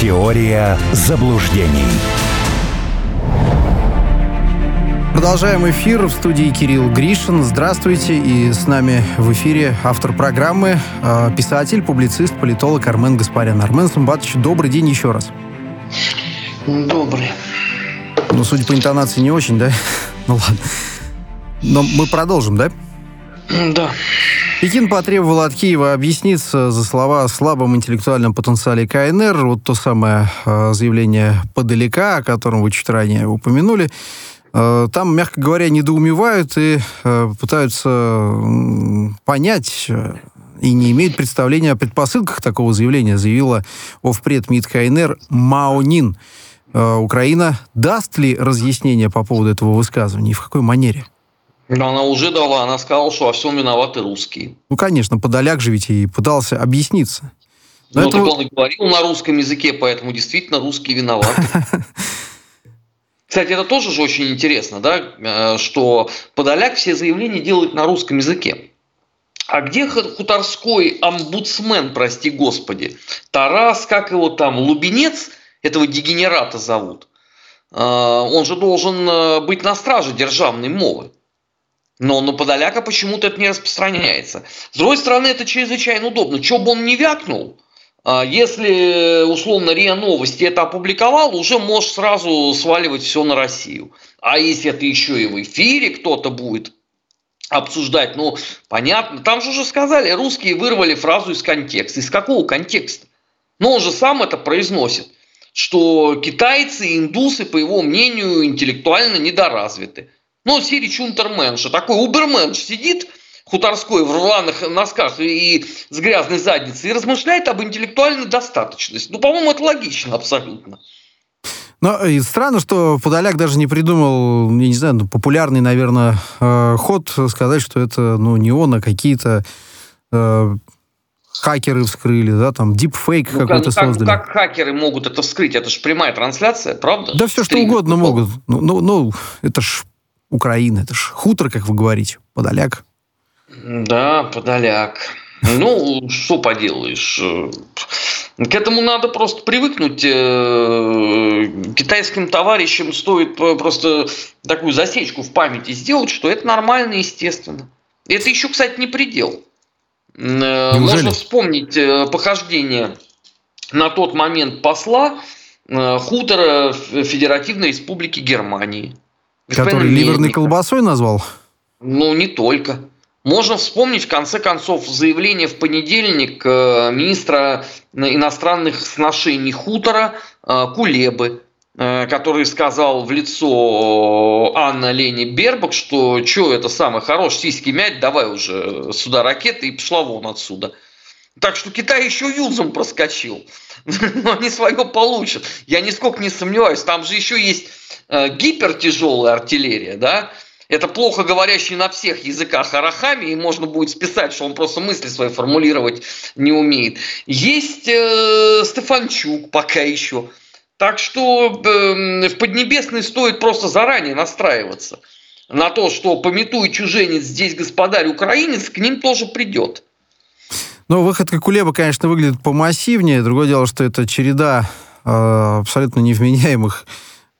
Теория заблуждений. Продолжаем эфир в студии Кирилл Гришин. Здравствуйте. И с нами в эфире автор программы, э, писатель, публицист, политолог Армен Гаспарян. Армен Сумбатович, добрый день еще раз. Добрый. Ну, судя по интонации, не очень, да? Ну ладно. Но мы продолжим, да? Да. Пекин потребовал от Киева объясниться за слова о слабом интеллектуальном потенциале КНР. Вот то самое э, заявление подалека, о котором вы чуть ранее упомянули. Э, там, мягко говоря, недоумевают и э, пытаются понять и не имеют представления о предпосылках такого заявления, заявила Овпред МИД КНР Мао Нин. Украина даст ли разъяснение по поводу этого высказывания и в какой манере? Но она уже дала, она сказала, что во всем виноваты русские. Ну, конечно, Подоляк же ведь и пытался объясниться. Но ну, это... он и говорил на русском языке, поэтому действительно русские виноваты. Кстати, это тоже же очень интересно, да, э, что Подоляк все заявления делает на русском языке. А где хуторской омбудсмен, прости господи? Тарас, как его там, Лубенец, этого дегенерата зовут. Э, он же должен э, быть на страже державной мовы. Но на Подоляка почему-то это не распространяется. С другой стороны, это чрезвычайно удобно. Что бы он не вякнул, а, если, условно, РИА Новости это опубликовал, уже можешь сразу сваливать все на Россию. А если это еще и в эфире кто-то будет обсуждать, ну, понятно, там же уже сказали, русские вырвали фразу из контекста. Из какого контекста? Но он же сам это произносит, что китайцы и индусы, по его мнению, интеллектуально недоразвиты. Ну, Сири Чунтерменша, такой уберменш сидит хуторской в рваных носках и с грязной задницей и размышляет об интеллектуальной достаточности. Ну, по-моему, это логично абсолютно. Но и странно, что Подоляк даже не придумал, я не знаю, ну, популярный, наверное, э, ход сказать, что это, ну, не он, а какие-то э, хакеры вскрыли, да, там, дипфейк ну, какой-то ну, как, создали. Как хакеры могут это вскрыть? Это же прямая трансляция, правда? Да все что угодно могут. Ну, ну, ну это ж Украины. Это ж хутор, как вы говорите, Подоляк. Да, Подоляк. Ну, что поделаешь. К этому надо просто привыкнуть. Э, китайским товарищам стоит просто такую засечку в памяти сделать, что это нормально и естественно. Это еще, кстати, не предел. Э, Неужели? Можно вспомнить э, похождение на тот момент посла хутора Федеративной Республики Германии. Который ливерной колбасой назвал? Ну, не только. Можно вспомнить, в конце концов, заявление в понедельник э, министра иностранных сношений Хутора э, Кулебы, э, который сказал в лицо Анна Лени Бербак, что что это самое хорошее, сиськи мять, давай уже сюда ракеты и пошла вон отсюда. Так что Китай еще юзом проскочил. Но они свое получат. Я нисколько не сомневаюсь. Там же еще есть Э, гипертяжелая артиллерия, да, это плохо говорящий на всех языках Арахами, и можно будет списать, что он просто мысли свои формулировать не умеет. Есть э, Стефанчук пока еще. Так что э, в Поднебесной стоит просто заранее настраиваться на то, что пометуй чуженец, здесь господарь украинец, к ним тоже придет. Ну, выход Кулеба, конечно, выглядит помассивнее. Другое дело, что это череда э, абсолютно невменяемых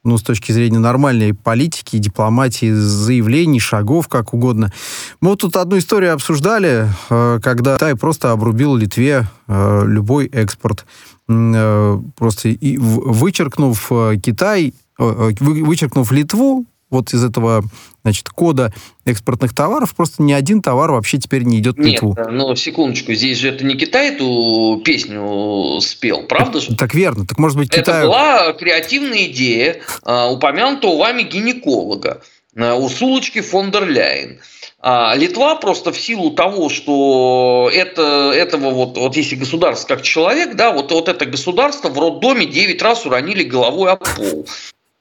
ну, с точки зрения нормальной политики, дипломатии, заявлений, шагов, как угодно. Мы вот тут одну историю обсуждали, э, когда Китай просто обрубил Литве э, любой экспорт. Э, просто и вычеркнув Китай, вычеркнув Литву, вот из этого значит, кода экспортных товаров, просто ни один товар вообще теперь не идет в Литву. Нет, ну, секундочку, здесь же это не Китай эту песню спел, правда же? Так верно, так может быть Китай... Это была креативная идея а, упомянутого вами гинеколога а, Урсулочки фон дер Ляйен. А Литва просто в силу того, что это, этого вот, вот если государство как человек, да, вот, вот это государство в роддоме 9 раз уронили головой об пол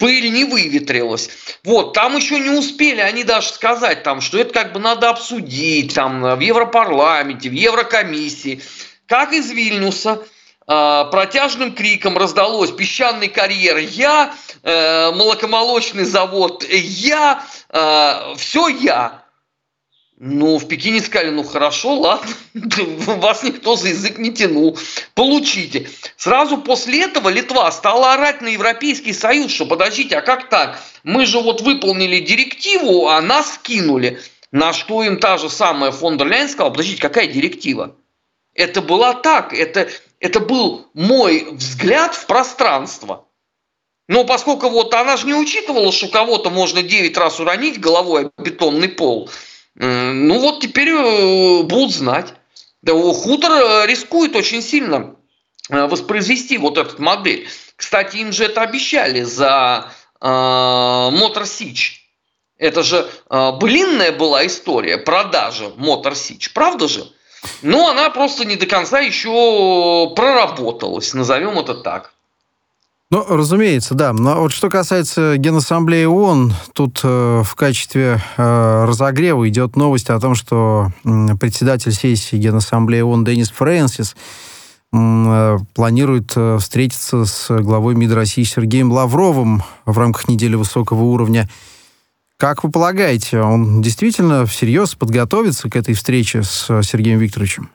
пыль не выветрилась. Вот, там еще не успели они даже сказать, там, что это как бы надо обсудить там, в Европарламенте, в Еврокомиссии. Как из Вильнюса э, протяжным криком раздалось песчаный карьер «Я», э, молокомолочный завод «Я», э, все «Я». Ну, в Пекине сказали, ну хорошо, ладно, вас никто за язык не тянул, получите. Сразу после этого Литва стала орать на Европейский Союз, что подождите, а как так? Мы же вот выполнили директиву, а нас скинули. На что им та же самая фон дер Ляйен сказала, подождите, какая директива? Это была так, это, это был мой взгляд в пространство. Но поскольку вот она же не учитывала, что кого-то можно 9 раз уронить головой о бетонный пол – ну вот теперь э, будут знать. Да, хутор э, рискует очень сильно э, воспроизвести вот эту модель. Кстати, им же это обещали за э, Motor Siege. Это же э, блинная была история продажи Motor Siege, правда же? Но она просто не до конца еще проработалась, назовем это так. Ну, разумеется, да. Но вот что касается Генассамблеи ООН, тут э, в качестве э, разогрева идет новость о том, что э, председатель сессии Генассамблеи ООН Денис Фрэнсис э, планирует э, встретиться с главой МИД России Сергеем Лавровым в рамках недели высокого уровня. Как вы полагаете, он действительно всерьез подготовится к этой встрече с Сергеем Викторовичем?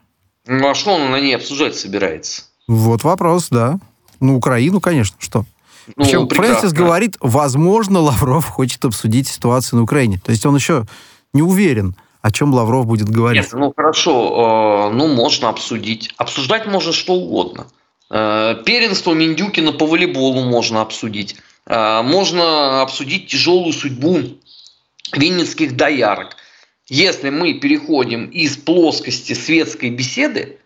Ну, а что он на ней обсуждать собирается? Вот вопрос, да. Ну, Украину, конечно, что? Ну, Причем Фрэнсис говорит, возможно, Лавров хочет обсудить ситуацию на Украине. То есть он еще не уверен, о чем Лавров будет говорить. Нет, ну хорошо, э, ну можно обсудить. Обсуждать можно что угодно. Э, первенство Миндюкина по волейболу можно обсудить. Э, можно обсудить тяжелую судьбу винницких доярок. Если мы переходим из плоскости светской беседы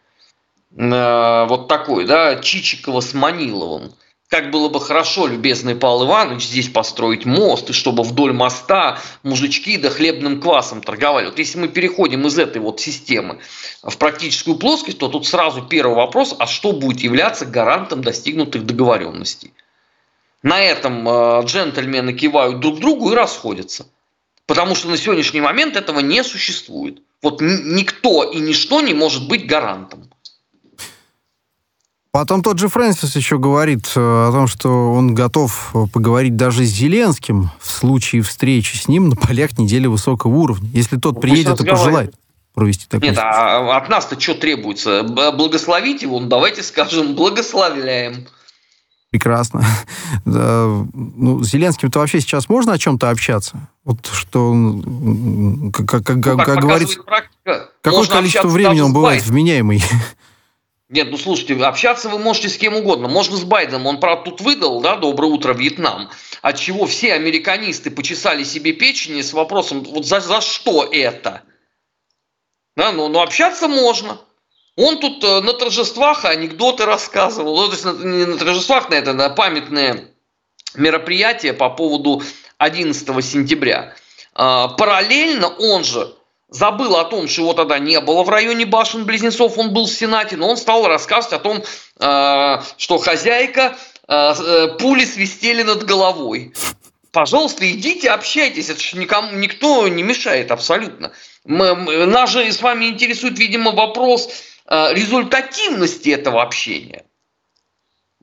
вот такой, да, Чичикова с Маниловым. Как было бы хорошо, любезный Павел Иванович, здесь построить мост, и чтобы вдоль моста мужички да хлебным квасом торговали. Вот если мы переходим из этой вот системы в практическую плоскость, то тут сразу первый вопрос, а что будет являться гарантом достигнутых договоренностей? На этом э, джентльмены кивают друг другу и расходятся. Потому что на сегодняшний момент этого не существует. Вот никто и ничто не может быть гарантом. Потом тот же Фрэнсис еще говорит э, о том, что он готов э, поговорить даже с Зеленским в случае встречи с ним на полях недели высокого уровня, если тот ну, приедет и пожелает провести такой Нет, а от нас-то что требуется? Благословить его? Ну, давайте скажем, благословляем. Прекрасно. Да, ну, с Зеленским-то вообще сейчас можно о чем-то общаться? Вот что он, как, как, ну, как, как говорится, практика, какое количество времени он бывает вменяемый? Нет, ну слушайте, общаться вы можете с кем угодно. Можно с Байденом. Он, правда, тут выдал, да, «Доброе утро, Вьетнам», от чего все американисты почесали себе печени с вопросом, вот за, за что это? Да, ну, ну общаться можно. Он тут э, на торжествах анекдоты рассказывал. Ну, то есть не на торжествах, на это, на памятное мероприятие по поводу 11 сентября. Э, параллельно он же забыл о том, что его тогда не было в районе башен-близнецов, он был в Сенате, но он стал рассказывать о том, э, что хозяйка э, э, пули свистели над головой. Пожалуйста, идите, общайтесь, это же никому, никто не мешает абсолютно. Мы, нас же с вами интересует, видимо, вопрос результативности этого общения.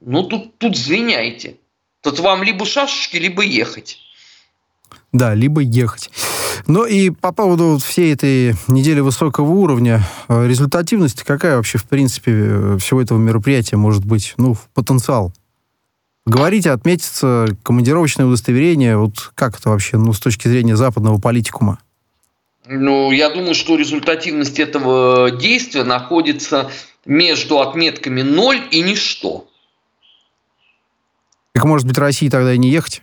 Ну, тут, тут звеняйте. Тут вам либо шашечки, либо ехать. Да, либо ехать. Ну и по поводу всей этой недели высокого уровня, э, результативность какая вообще, в принципе, э, всего этого мероприятия может быть? Ну, потенциал. Говорите, отметится командировочное удостоверение. Вот как это вообще, ну, с точки зрения западного политикума? Ну, я думаю, что результативность этого действия находится между отметками 0 и ничто. Как может быть России тогда и не ехать?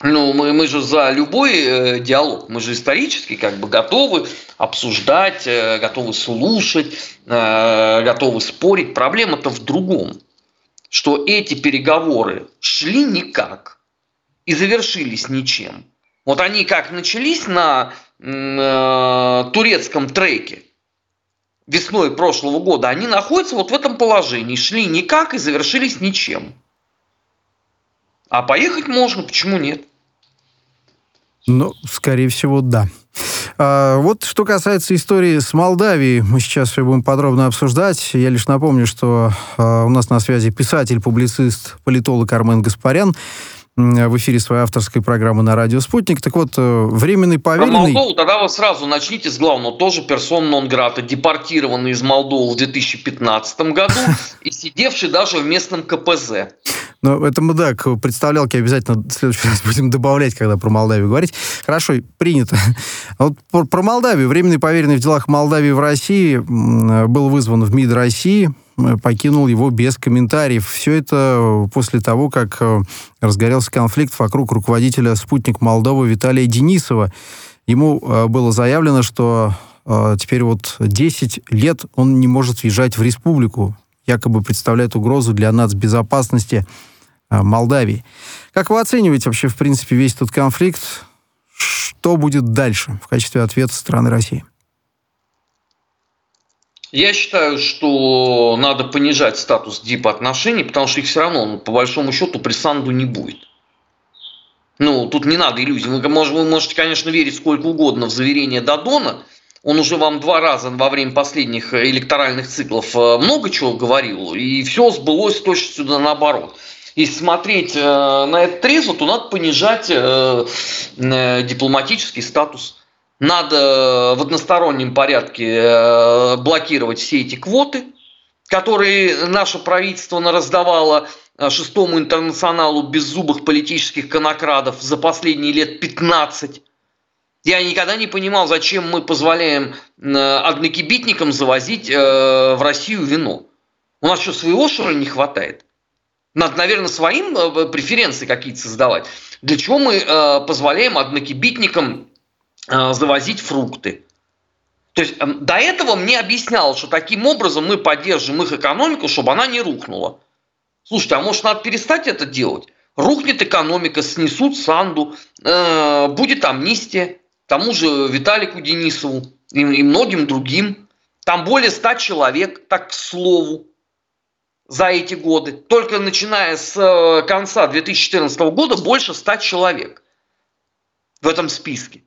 Ну, мы, мы же за любой э, диалог, мы же исторически как бы готовы обсуждать, э, готовы слушать, э, готовы спорить. Проблема-то в другом, что эти переговоры шли никак и завершились ничем. Вот они как начались на э, турецком треке весной прошлого года, они находятся вот в этом положении, шли никак и завершились ничем. А поехать можно, почему нет? Ну, скорее всего, да. А, вот что касается истории с Молдавией, мы сейчас все будем подробно обсуждать. Я лишь напомню, что а, у нас на связи писатель, публицист, политолог Армен Гаспарян. в эфире своей авторской программы на радио «Спутник». Так вот, э, временный поверенный... Про Молдову тогда вы сразу начните с главного. Тоже персон нон-грата, депортированный из Молдовы в 2015 году и сидевший даже в местном КПЗ. Ну, это мы, да, к представлялке обязательно в следующий раз будем добавлять, когда про Молдавию говорить. Хорошо, принято. Вот про Молдавию. Временный поверенный в делах Молдавии в России был вызван в МИД России покинул его без комментариев. Все это после того, как э, разгорелся конфликт вокруг руководителя «Спутник Молдовы» Виталия Денисова. Ему э, было заявлено, что э, теперь вот 10 лет он не может въезжать в республику. Якобы представляет угрозу для нацбезопасности Молдавии. Как вы оцениваете вообще, в принципе, весь этот конфликт? Что будет дальше в качестве ответа страны России? Я считаю, что надо понижать статус дип-отношений, потому что их все равно, ну, по большому счету, при Санду не будет. Ну, тут не надо иллюзий. Вы, вы можете, конечно, верить сколько угодно в заверение Дадона. Он уже вам два раза во время последних электоральных циклов э, много чего говорил, и все сбылось с точностью наоборот. Если смотреть э, на этот трезво, то надо понижать э, дипломатический статус надо в одностороннем порядке блокировать все эти квоты, которые наше правительство раздавало шестому интернационалу беззубых политических конокрадов за последние лет 15. Я никогда не понимал, зачем мы позволяем э, однокибитникам завозить в Россию вино. У нас что, своего шура не хватает? Надо, наверное, своим преференции какие-то создавать. Для чего мы позволяем однокибитникам Э, завозить фрукты. То есть до этого мне объяснял, что таким образом мы поддержим их экономику, чтобы она не рухнула. Слушайте, а может надо перестать это делать? Рухнет экономика, снесут Санду, э, будет амнистия тому же Виталику Денисову и, и многим другим. Там более ста человек, так к слову, за эти годы. Только начиная с э, конца 2014 года больше ста человек в этом списке.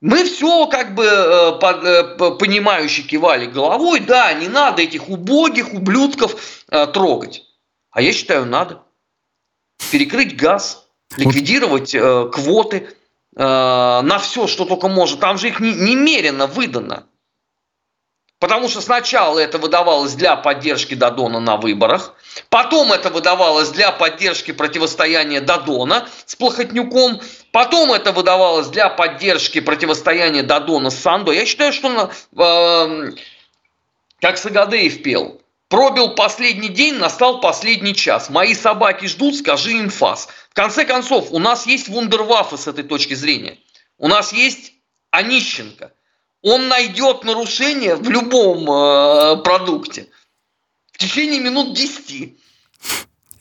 Мы все как бы э, э, понимающе кивали головой, да, не надо этих убогих ублюдков трогать. А я считаю, надо. Перекрыть газ, ликвидировать квоты на все, что только может. Там же их не, немерено выдано. Потому что сначала это выдавалось для поддержки Дадона на выборах, потом это выдавалось для поддержки противостояния Дадона с Плохотнюком, потом это выдавалось для поддержки противостояния Дадона с Сандо. Я считаю, что, э, как Сагадеев пел, пробил последний день, настал последний час. Мои собаки ждут, скажи им фас. В конце концов, у нас есть вундерваффе с этой точки зрения. У нас есть Онищенко – он найдет нарушение в любом э, продукте в течение минут 10.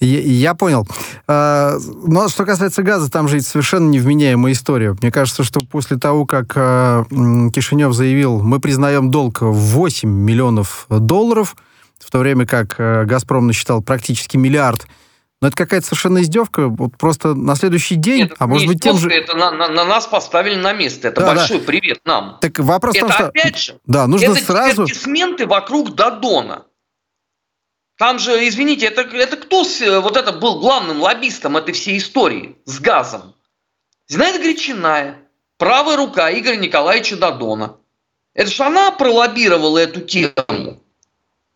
Я, понял. А, но что касается газа, там же совершенно невменяемая история. Мне кажется, что после того, как а, Кишинев заявил, мы признаем долг в 8 миллионов долларов, в то время как а, «Газпром» насчитал практически миллиард, но это какая-то совершенно издевка. Вот просто на следующий день, Нет, а может быть тем же... Это на, на, на нас поставили на место. Это да, большой да. привет нам. Так вопрос это в том, что... опять же, да, нужно это сразу... дисменты вокруг Дадона. Там же, извините, это, это кто вот это был главным лоббистом этой всей истории с газом? Зинаида Гречиная, правая рука Игоря Николаевича Дадона. Это же она пролоббировала эту тему.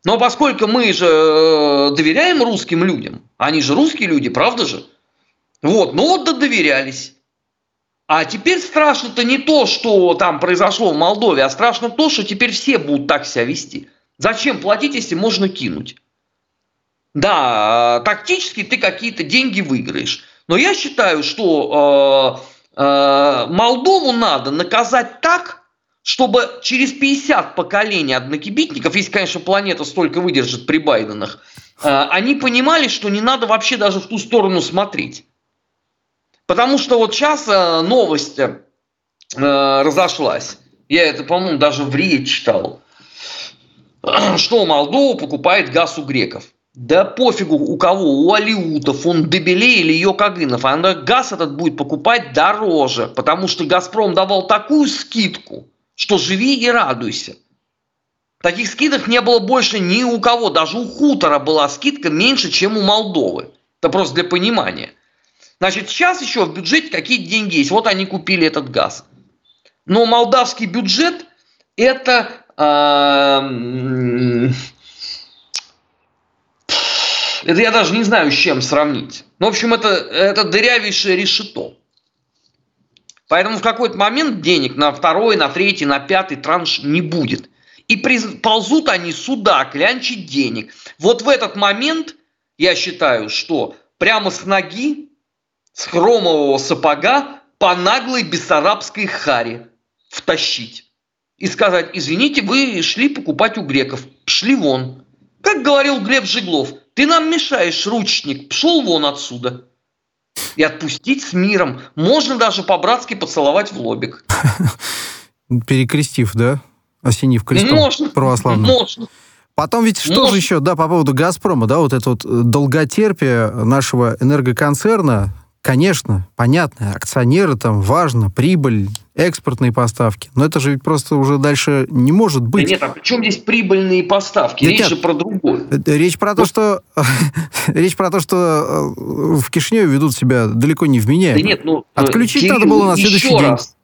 Но поскольку мы же э, доверяем русским людям, они же русские люди, правда же? Вот, ну вот да доверялись. А теперь страшно-то не то, что там произошло в Молдове, а страшно то, что теперь все будут так себя вести. Зачем платить, если можно кинуть? Да, тактически ты какие-то деньги выиграешь. Но я считаю, что э, э, Молдову надо наказать так, чтобы через 50 поколений однокибитников, если, конечно, планета столько выдержит при Байденах, э, они понимали, что не надо вообще даже в ту сторону смотреть. Потому что вот сейчас э, новость э, разошлась. Я это, по-моему, даже в РИЕ читал. Что Молдова покупает газ у греков. Да пофигу у кого, у алиутов, он Дебелей или Йокагынов. Она газ этот будет покупать дороже, потому что Газпром давал такую скидку – что живи и радуйся. Таких скидок не было больше ни у кого. Даже у хутора была скидка меньше, чем у Молдовы. Это просто для понимания. Значит, сейчас еще в бюджете какие деньги есть. Вот они купили этот газ. Но молдавский бюджет это э, это я даже не знаю, с чем сравнить. Ну, в общем, это, это дырявейшее решето. Поэтому в какой-то момент денег на второй, на третий, на пятый транш не будет. И ползут они сюда, клянчить денег. Вот в этот момент я считаю, что прямо с ноги, с хромового сапога по наглой бессарабской харе втащить. И сказать, извините, вы шли покупать у греков, шли вон. Как говорил Глеб Жиглов, ты нам мешаешь, ручник, пшел вон отсюда. И отпустить с миром. Можно даже по-братски поцеловать в лобик. Перекрестив, да? Осенив крестом можно, православным. Можно. Потом ведь что Может. же еще, да, по поводу «Газпрома», да, вот это вот долготерпие нашего энергоконцерна, Конечно, понятно, акционеры там важно, прибыль, экспортные поставки. Но это же ведь просто уже дальше не может быть. Да нет, а при чем здесь прибыльные поставки? Речь нет, же про другое. Э, речь про то, что речь про то, что э, в Кишиневе ведут себя далеко не вменяемо. Да нет, ну отключить Кирилл, надо было на следующий еще день. Раз,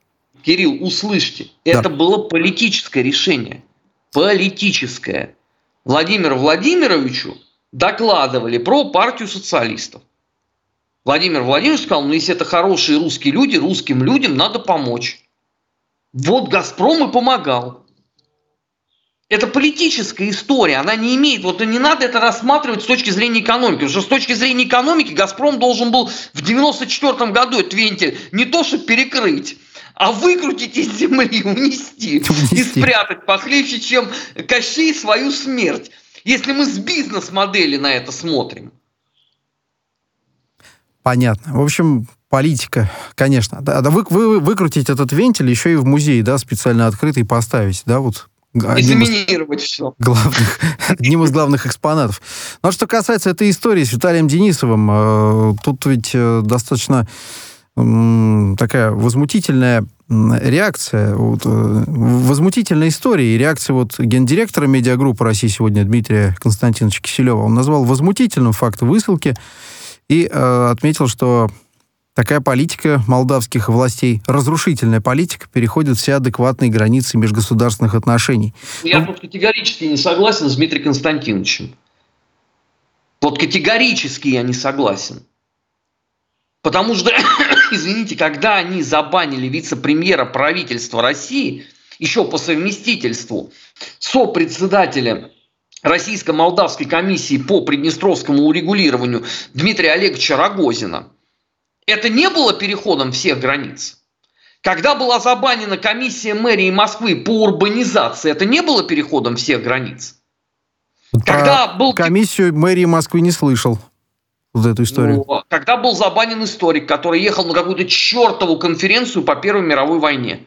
Кирилл, услышьте, да. это было политическое решение, политическое. Владимиру Владимировичу докладывали про партию социалистов. Владимир Владимирович сказал, ну если это хорошие русские люди, русским людям надо помочь. Вот «Газпром» и помогал. Это политическая история, она не имеет, вот не надо это рассматривать с точки зрения экономики, потому что с точки зрения экономики «Газпром» должен был в 94 году этот вентиль не то что перекрыть, а выкрутить из земли, унести, унести. и спрятать похлеще, чем Кощей свою смерть. Если мы с бизнес-модели на это смотрим. Понятно. В общем, политика, конечно. Да, да вы, вы выкрутить этот вентиль еще и в музей, да, специально открытый поставить, да, вот Экзаменировать все. Главных, одним из главных экспонатов. Но что касается этой истории с Виталием Денисовым, э, тут ведь э, достаточно такая возмутительная реакция, вот, э, возмутительная история и реакция вот гендиректора медиагруппы России сегодня Дмитрия Константиновича Киселева. Он назвал возмутительным факт высылки и э, отметил, что такая политика молдавских властей, разрушительная политика, переходит все адекватные границы межгосударственных отношений. Я ну, тут категорически не согласен с Дмитрием Константиновичем. Вот категорически я не согласен. Потому что, извините, когда они забанили вице-премьера правительства России, еще по совместительству, сопредседателя Российско-Молдавской комиссии по приднестровскому урегулированию Дмитрия Олеговича Рогозина, это не было переходом всех границ. Когда была забанена комиссия мэрии Москвы по урбанизации, это не было переходом всех границ. Про когда был... комиссию мэрии Москвы не слышал вот эту историю. Ну, когда был забанен историк, который ехал на какую-то чертову конференцию по Первой мировой войне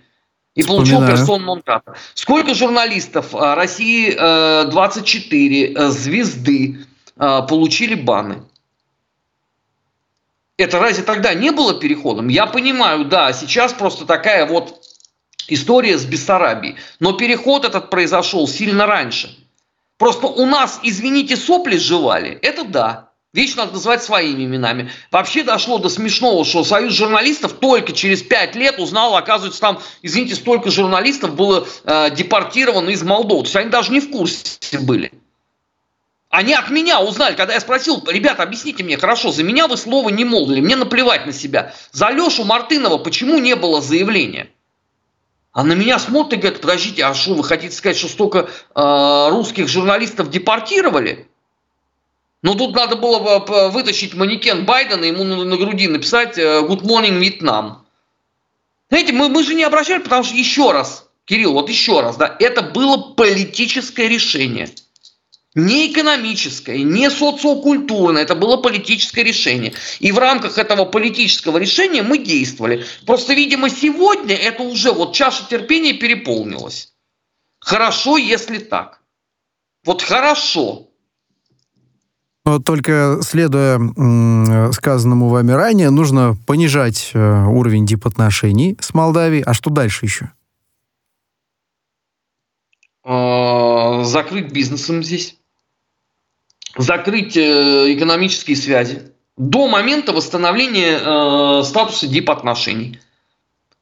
и получил персон Монтата. Сколько журналистов а, России 24 э, э, звезды э, получили баны? Это разве тогда не было переходом? Я понимаю, да, сейчас просто такая вот история с Бессарабией. Но переход этот произошел сильно раньше. Просто у нас, извините, сопли жевали. Это да. Вещь надо называть своими именами. Вообще дошло до смешного, что Союз журналистов только через пять лет узнал, оказывается, там, извините, столько журналистов было э, депортировано из Молдовы. То есть они даже не в курсе были. Они от меня узнали, когда я спросил, ребята, объясните мне, хорошо, за меня вы слова не молвили, мне наплевать на себя. За Лешу Мартынова почему не было заявления? А на меня смотрят и говорят, подождите, а что, вы хотите сказать, что столько э, русских журналистов депортировали? Но тут надо было вытащить манекен Байдена, ему на груди написать э, «Good morning, Vietnam». Знаете, мы, мы же не обращали, потому что еще раз, Кирилл, вот еще раз, да, это было политическое решение. Не экономическое, не социокультурное, это было политическое решение. И в рамках этого политического решения мы действовали. Просто, видимо, сегодня это уже вот чаша терпения переполнилась. Хорошо, если так. Вот хорошо. Но только следуя сказанному вами ранее, нужно понижать э, уровень дипотношений с Молдавией. А что дальше еще? А, закрыть бизнесом здесь. Закрыть э, экономические связи. до момента восстановления э, статуса дипотношений.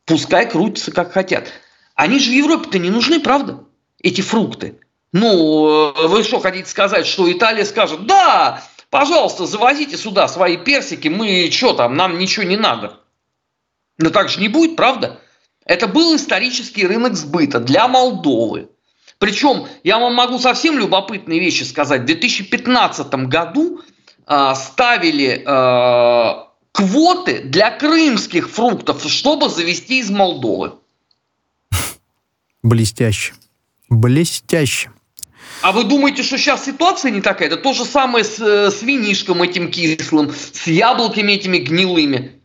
Пускай крутятся как хотят. Они же в Европе-то не нужны, правда? Эти фрукты. Ну, э, вы что хотите сказать, что Италия скажет, да, пожалуйста, завозите сюда свои персики, мы что там, нам ничего не надо. Но так же не будет, правда? Это был исторический рынок сбыта для Молдовы. Причем я вам могу совсем любопытные вещи сказать. В 2015 году э, ставили э, квоты для крымских фруктов, чтобы завести из Молдовы. Блестяще. Блестяще. А вы думаете, что сейчас ситуация не такая? Это то же самое с, э, с винишком этим кислым, с яблоками этими гнилыми.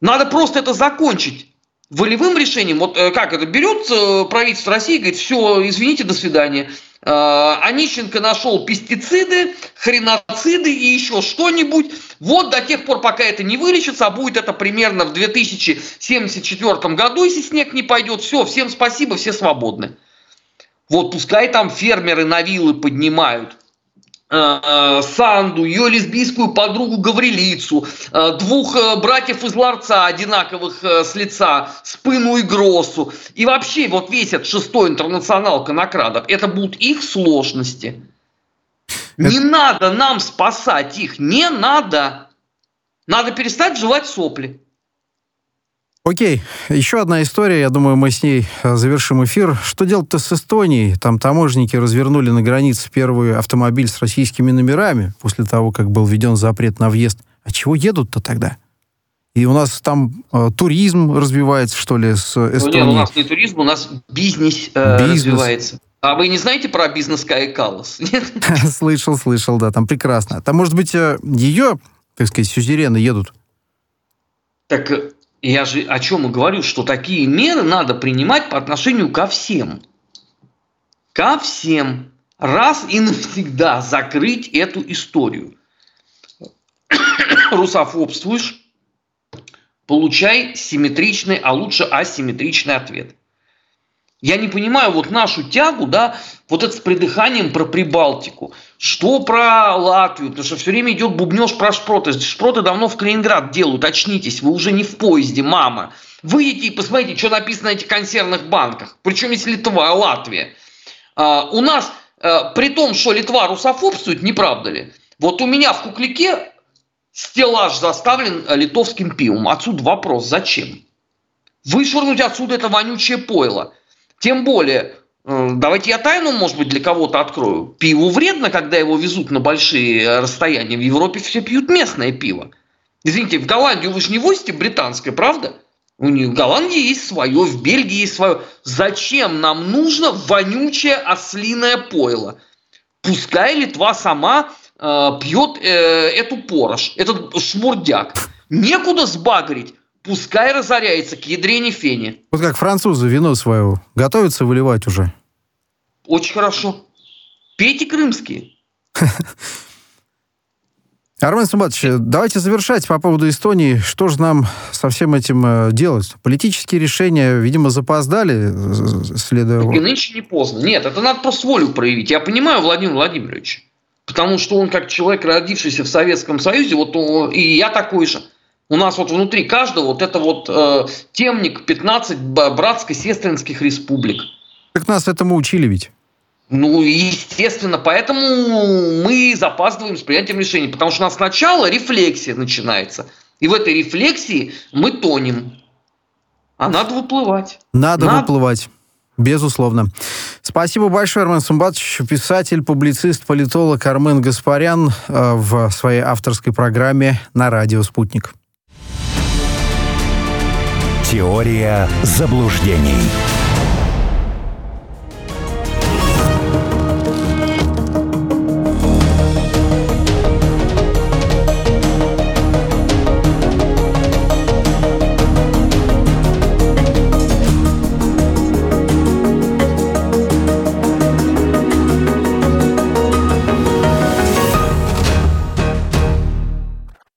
Надо просто это закончить волевым решением, вот э, как это, берет э, правительство России и говорит, все, извините, до свидания. Онищенко нашел пестициды, хреноциды и еще что-нибудь. Вот до тех пор, пока это не вылечится, а будет это примерно в 2074 году, если снег не пойдет, все, всем спасибо, все свободны. Вот пускай там фермеры на вилы поднимают. Э, э, Санду, ее лесбийскую подругу Гаврилицу, э, двух братьев из ларца, одинаковых с лица, Спыну и Гроссу. И вообще вот весь этот шестой интернационал конокрадов, это будут их сложности. Не надо нам спасать их, не надо. Надо перестать жевать сопли. Окей, еще одна история, я думаю, мы с ней э, завершим эфир. Что делать-то с Эстонией? Там таможенники развернули на границе первый автомобиль с российскими номерами после того, как был введен запрет на въезд. А чего едут-то тогда? И у нас там э, туризм развивается, что ли, с Эстонией? Ну, нет, у нас не туризм, у нас бизнес, э, бизнес. развивается. А вы не знаете про бизнес Кай Каллас? Слышал, слышал, да, там прекрасно. Там, может быть, э, ее, так сказать, сюзерены едут? Так я же о чем и говорю, что такие меры надо принимать по отношению ко всем. Ко всем. Раз и навсегда закрыть эту историю. Русофобствуешь, получай симметричный, а лучше асимметричный ответ. Я не понимаю вот нашу тягу, да, вот это с придыханием про Прибалтику. Что про Латвию? Потому что все время идет бубнеж про шпроты. Шпроты давно в Калининград делают. Очнитесь, вы уже не в поезде, мама. Выйдите и посмотрите, что написано на этих консервных банках. Причем есть Литва, Латвия. А, у нас, а, при том, что Литва русофобствует, не правда ли? Вот у меня в Куклике стеллаж заставлен литовским пивом. Отсюда вопрос, зачем? Вышвырнуть отсюда это вонючее пойло – тем более, э, давайте я тайну, может быть, для кого-то открою. Пиву вредно, когда его везут на большие расстояния. В Европе все пьют местное пиво. Извините, в Голландию вы же не возите британское, правда? У них в Голландии есть свое, в Бельгии есть свое. Зачем нам нужно вонючее ослиное пойло? Пускай Литва сама э, пьет э, эту порош, этот шмурдяк. Некуда сбагрить пускай разоряется к ядрене фене. Вот как французы вино свое готовятся выливать уже. Очень хорошо. Пейте крымские. Армен Сумбатович, давайте завершать по поводу Эстонии. Что же нам со всем этим э, делать? Политические решения, видимо, запоздали, э, следуя... И нынче не поздно. Нет, это надо просто волю проявить. Я понимаю Владимир Владимирович. Потому что он, как человек, родившийся в Советском Союзе, вот он, и я такой же – у нас вот внутри каждого вот это вот э, темник 15 братско-сестринских республик. Так нас этому учили ведь. Ну, естественно, поэтому мы запаздываем с принятием решений, потому что у нас сначала рефлексия начинается, и в этой рефлексии мы тонем. А надо выплывать. Надо, надо. выплывать. Безусловно. Спасибо большое, Армен Сумбатович. Писатель, публицист, политолог Армен Гаспарян э, в своей авторской программе на радио «Спутник». Теория заблуждений.